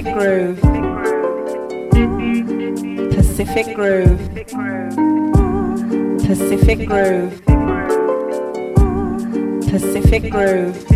Pacific Groove. Pacific Groove. Pacific Groove. Pacific Groove.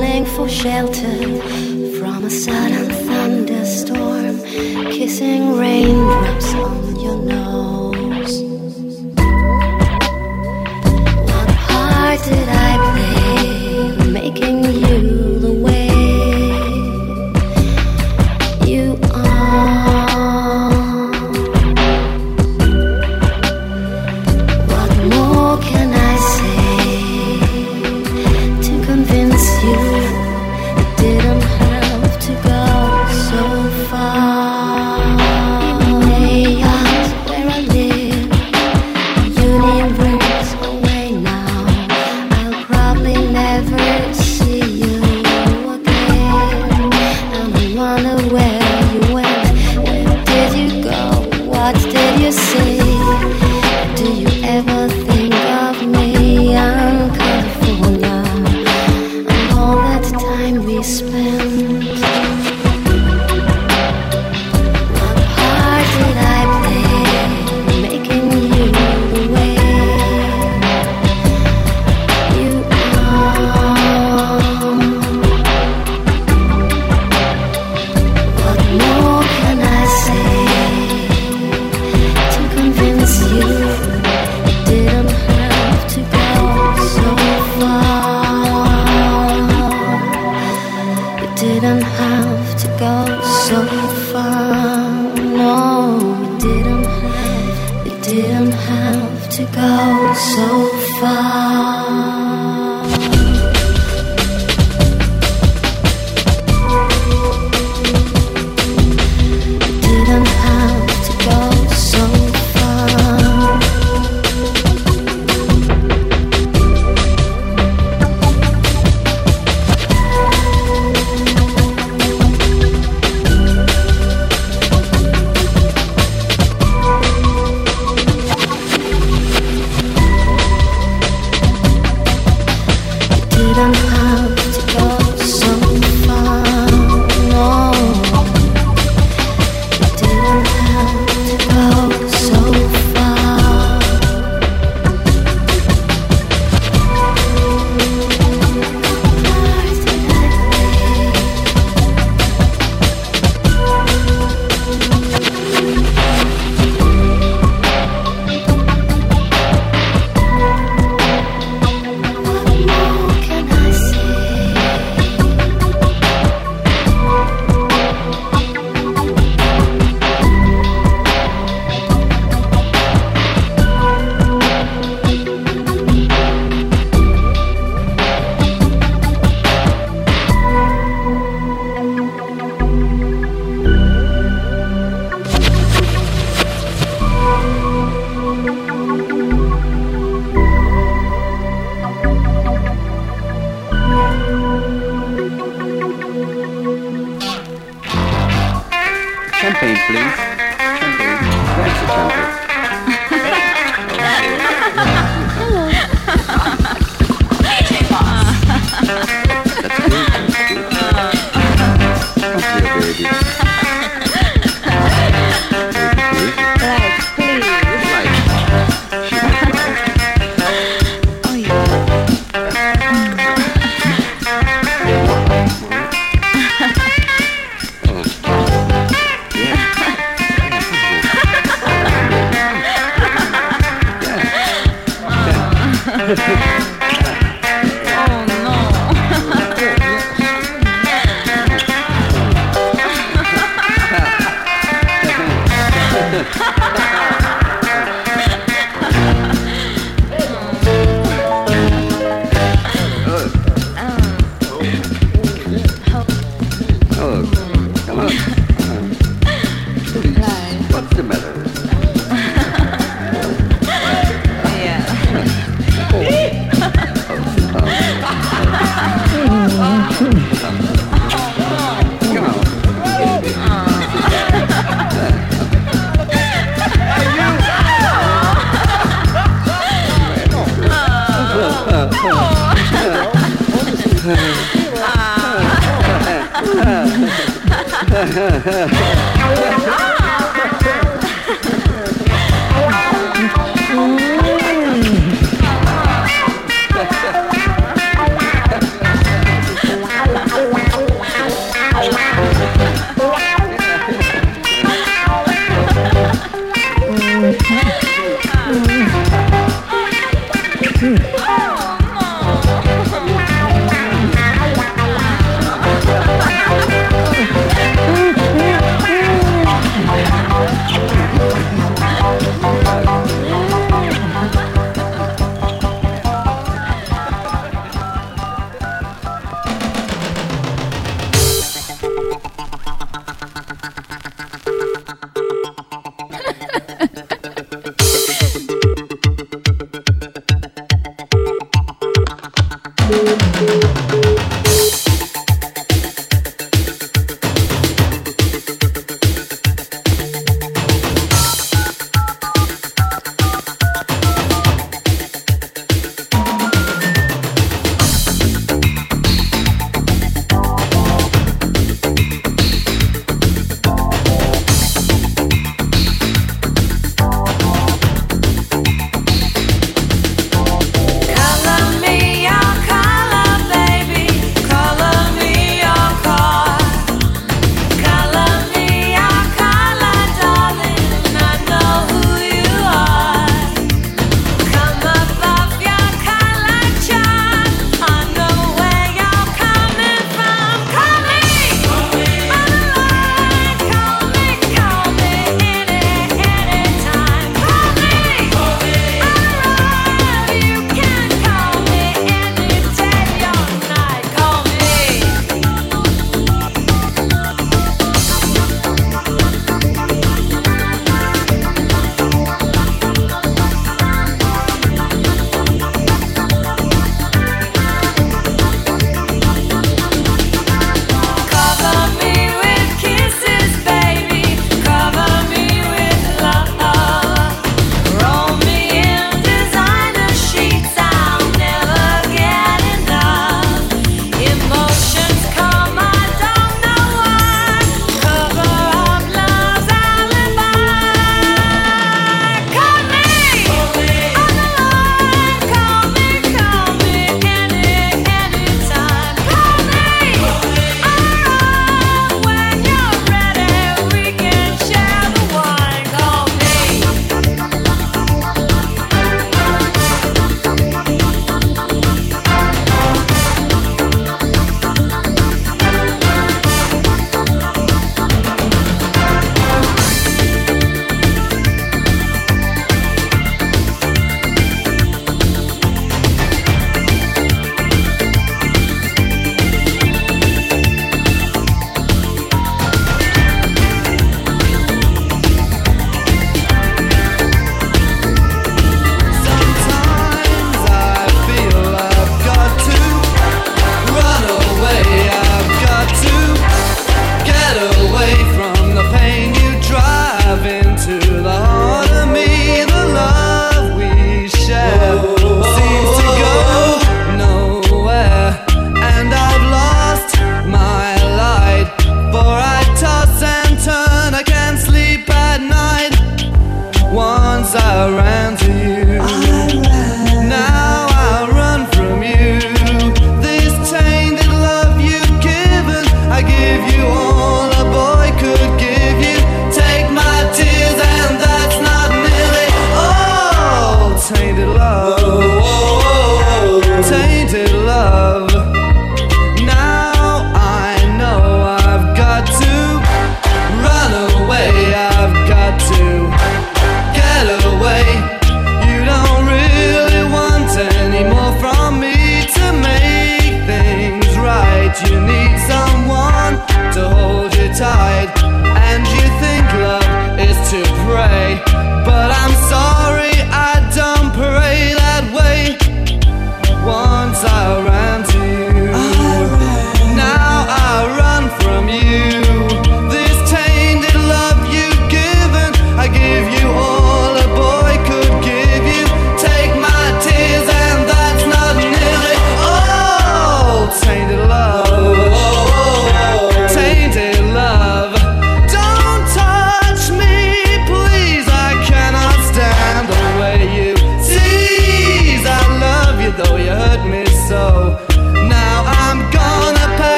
running for shelter from a sudden thunderstorm, kissing raindrops on your nose. What part did I play making you?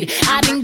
I done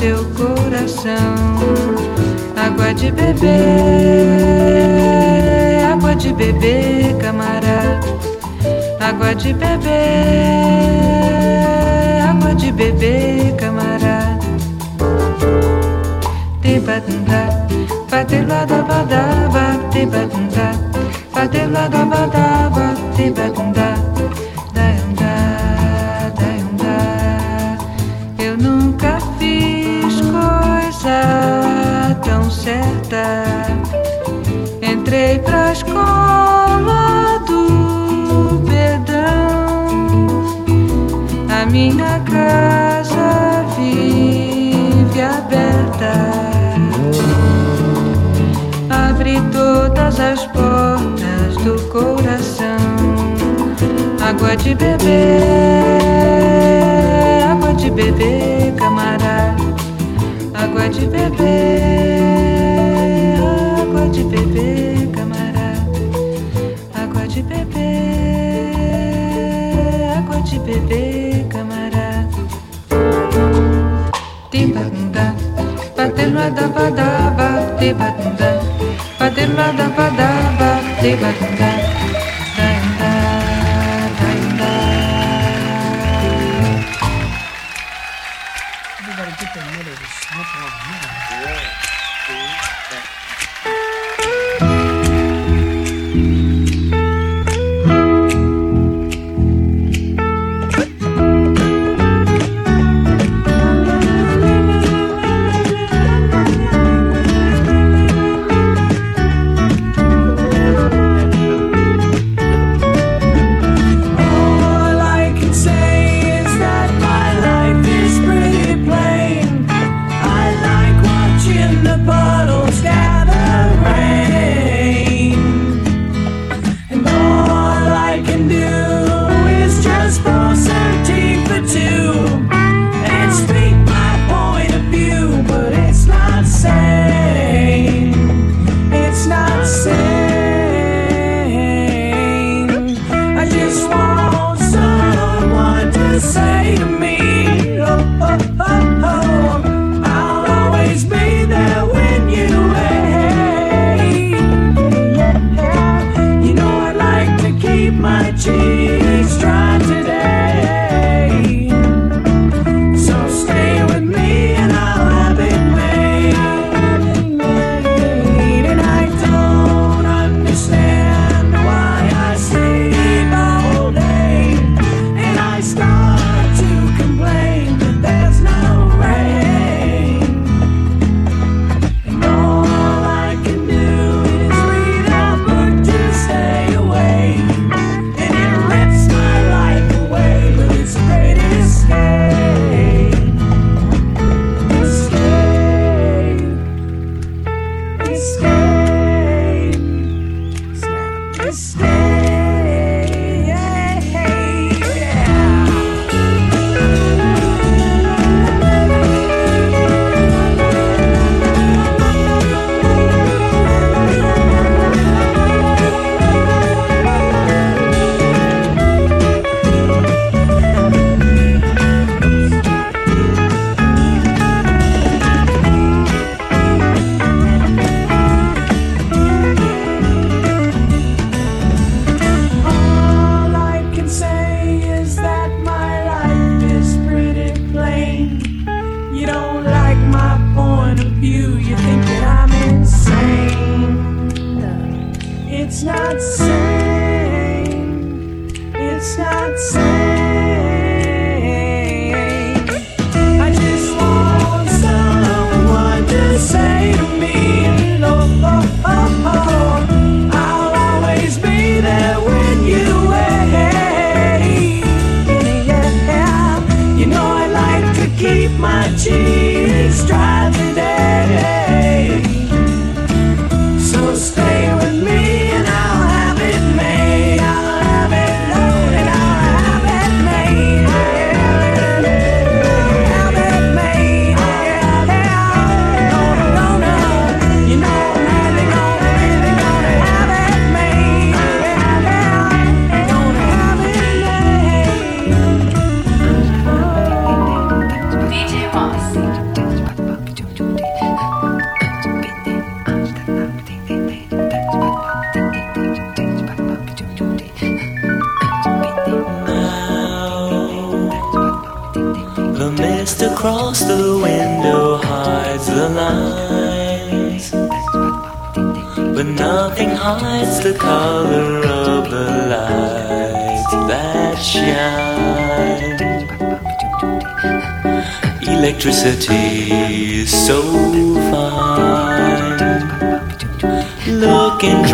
seu coração. Água de beber, água de beber, camarada. Água de beber, água de beber, camarada. Te batunda, batela da badaba, te batunda, batela da badaba, te batunda. minha casa vive aberta. Abre todas as portas do coração. Água de beber, água de beber, camarada. Água de beber. da ba da ba da ba da ba di la da ba da ba da ba da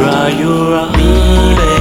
Look and dry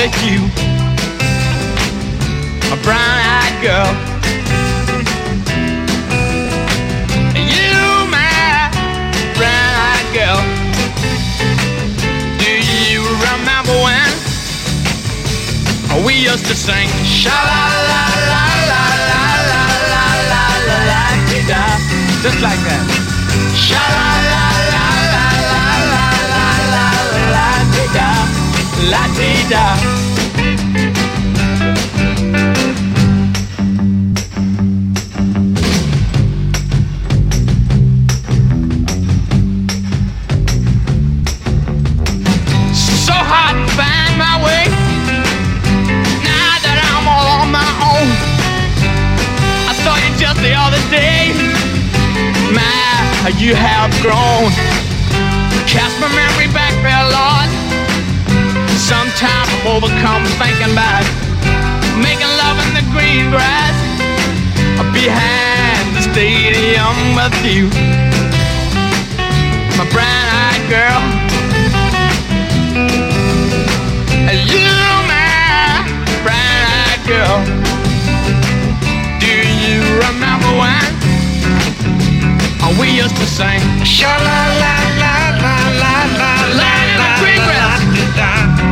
with you, a brown-eyed girl. You, my brown-eyed girl. Do you remember when we used to sing sha la la la la la la la la la la da just like that. Sha la la la la dee da. So hard to find my way now that I'm all on my own. I saw you just the other day. My, you have grown. Cast my memory back there. Sometimes I'm overcome thinking about making love in the green grass behind the stadium with you. My brown-eyed girl. You, my brown-eyed girl. Do you remember when we used to sing? Sha la la la la la la la la in the green grass. Bit